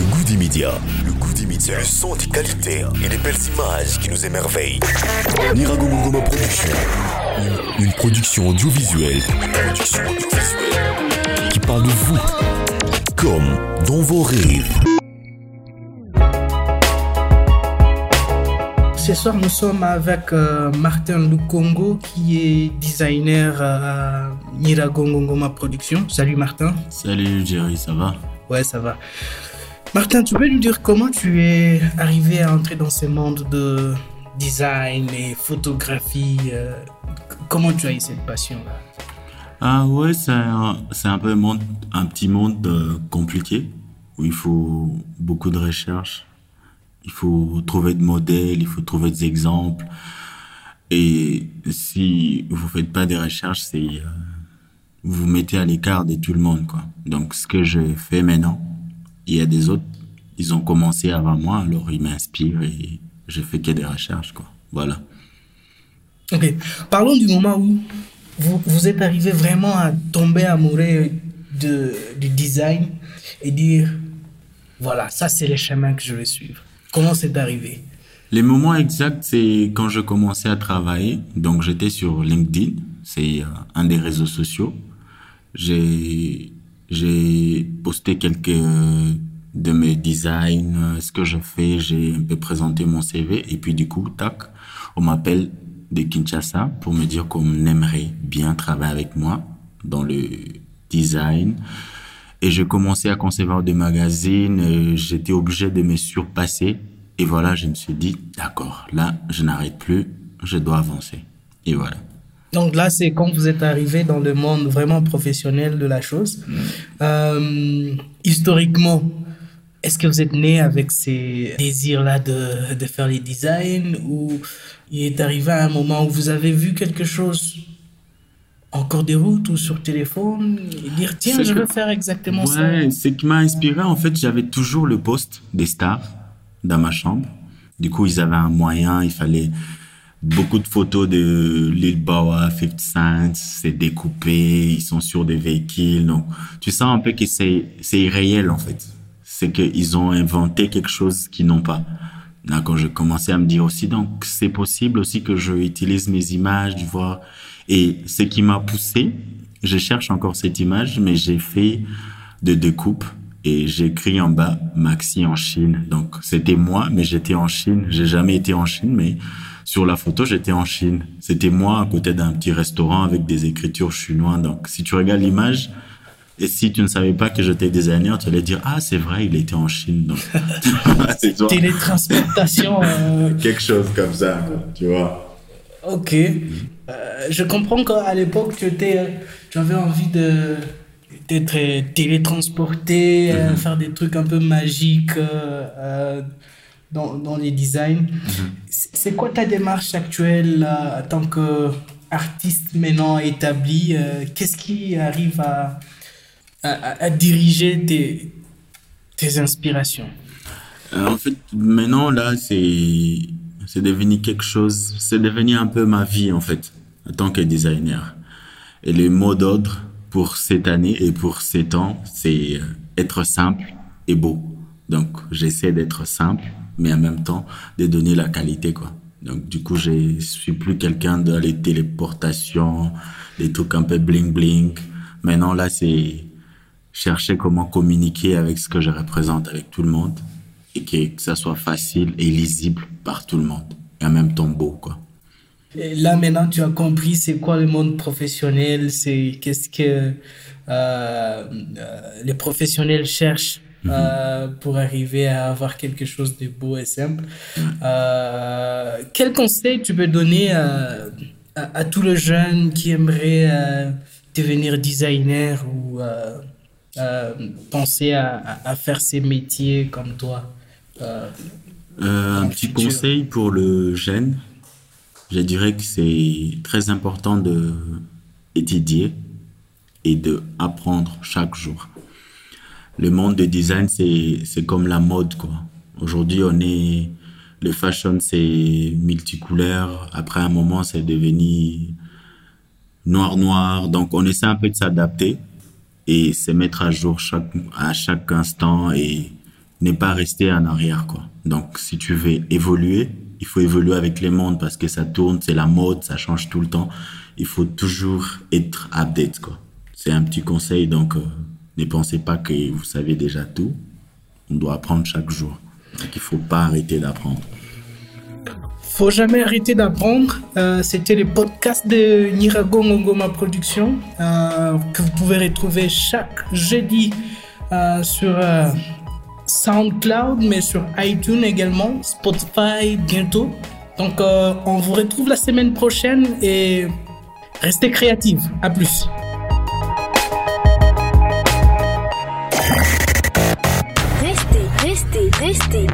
Le goût des médias. Le goût des médias. Le son des qualités et les belles images qui nous émerveillent. Nirago Ngoma Production. Une, une production audiovisuelle. Une production audiovisuelle. Qui parle de vous. Comme dans vos rêves. Ce soir, nous sommes avec euh, Martin Lukongo, qui est designer euh, à Nirago Ngoma Production. Salut Martin. Salut Jerry, ça va? Ouais, ça va. Martin, tu peux nous dire comment tu es arrivé à entrer dans ce monde de design et photographie euh, Comment tu as eu cette passion-là? Ah ouais, c'est un, un peu un, monde, un petit monde euh, compliqué où il faut beaucoup de recherche, il faut trouver de modèles, il faut trouver des exemples. Et si vous faites pas des recherches, c'est euh, vous vous mettez à l'écart de tout le monde, quoi. Donc, ce que je fais maintenant, il y a des autres, ils ont commencé avant moi, alors ils m'inspirent et je fais que des recherches, quoi. Voilà. Ok. Parlons du moment où vous, vous êtes arrivé vraiment à tomber amoureux de, du design et dire voilà, ça c'est le chemin que je vais suivre. Comment c'est arrivé? Les moments exacts, c'est quand je commençais à travailler. Donc, j'étais sur LinkedIn. C'est euh, un des réseaux sociaux. J'ai, j'ai posté quelques de mes designs, euh, ce que je fais. J'ai un peu présenté mon CV. Et puis, du coup, tac, on m'appelle de Kinshasa pour me dire qu'on aimerait bien travailler avec moi dans le design. Et je commençais à concevoir des magazines. euh, J'étais obligé de me surpasser. Et voilà, je me suis dit, d'accord, là, je n'arrête plus. Je dois avancer. Et voilà. Donc là, c'est quand vous êtes arrivé dans le monde vraiment professionnel de la chose. Euh, historiquement, est-ce que vous êtes né avec ces désirs-là de, de faire les designs ou il est arrivé à un moment où vous avez vu quelque chose en cours de route ou sur téléphone et dire tiens, je que- veux faire exactement ça? Ouais, ce qui m'a inspiré, en fait, j'avais toujours le poste des stars dans ma chambre. Du coup, ils avaient un moyen, il fallait beaucoup de photos de Lil Bowa, 50 Cent, c'est découpé, ils sont sur des véhicules. Donc, tu sens un peu que c'est, c'est irréel, en fait. C'est qu'ils ont inventé quelque chose qu'ils n'ont pas. Là, quand je commençais à me dire aussi, donc, c'est possible aussi que je utilise mes images, tu vois. Et ce qui m'a poussé, je cherche encore cette image, mais j'ai fait de découpe et j'ai écrit en bas Maxi en Chine. Donc c'était moi, mais j'étais en Chine. J'ai jamais été en Chine, mais sur la photo j'étais en Chine. C'était moi à côté d'un petit restaurant avec des écritures chinoises. Donc si tu regardes l'image et si tu ne savais pas que j'étais designer, tu allais dire ah c'est vrai, il était en Chine. Donc c'est. Télétransportation. euh, quelque chose comme ça, tu vois. Ok. Euh, je comprends qu'à l'époque, tu, étais, tu avais envie de d'être télétransporté, euh, faire des trucs un peu magiques dans, dans les designs. C'est c'est quoi ta démarche actuelle là, en tant qu'artiste maintenant établi euh, Qu'est-ce qui arrive à, à, diriger tes, tes inspirations Euh, en fait, maintenant, là, c'est, devenu quelque chose, c'est devenu un peu ma vie, en fait, en tant que designer. Et le mot d'ordre pour cette année et pour ces temps, c'est euh, être simple et beau. Donc, j'essaie d'être simple, mais en même temps, de donner la qualité, quoi. Donc, du coup, je suis plus quelqu'un dans les téléportations, des trucs un peu bling bling. Maintenant, là, c'est chercher comment communiquer avec ce que je représente avec tout le monde et que, que ça soit facile et lisible par tout le monde et en même temps beau quoi. Et là maintenant tu as compris c'est quoi le monde professionnel, c'est qu'est-ce que euh, euh, les professionnels cherchent euh, pour arriver à avoir quelque chose de beau et simple. Euh, quel conseil tu peux donner à, à, à tous les jeunes qui aimeraient euh, devenir designer ou euh, penser à, faire ces métiers comme toi euh, Euh, un petit futur. conseil pour le jeune, je dirais que c'est très important de étudier et de apprendre chaque jour. Le monde du design, c'est, c'est comme la mode, quoi. Aujourd'hui, on est, le fashion, c'est multicouleur. Après un moment, c'est devenu noir, noir. Donc, on essaie un peu de s'adapter et se mettre à jour à chaque instant et n'est pas rester en arrière, quoi. Donc, si tu veux évoluer, il faut évoluer avec les mondes parce que ça tourne, c'est la mode, ça change tout le temps. Il faut toujours être update, quoi. C'est un petit conseil, donc euh, ne pensez pas que vous savez déjà tout. On doit apprendre chaque jour. Donc, il faut pas arrêter d'apprendre. Faut jamais arrêter d'apprendre. Euh, C'était le podcast de Nirago Ngoma Production euh, que vous pouvez retrouver chaque jeudi euh, sur SoundCloud, mais sur iTunes également, Spotify bientôt. Donc on vous retrouve la semaine prochaine et restez créatifs. À plus. Restez, restez, restez,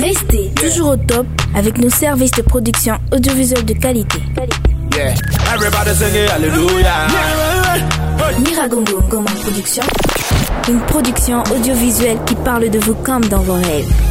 restez toujours au top avec nos services de production audiovisuelle de qualité. Yeah. Miragongo Ngoma Production, une production audiovisuelle qui parle de vous comme dans vos rêves.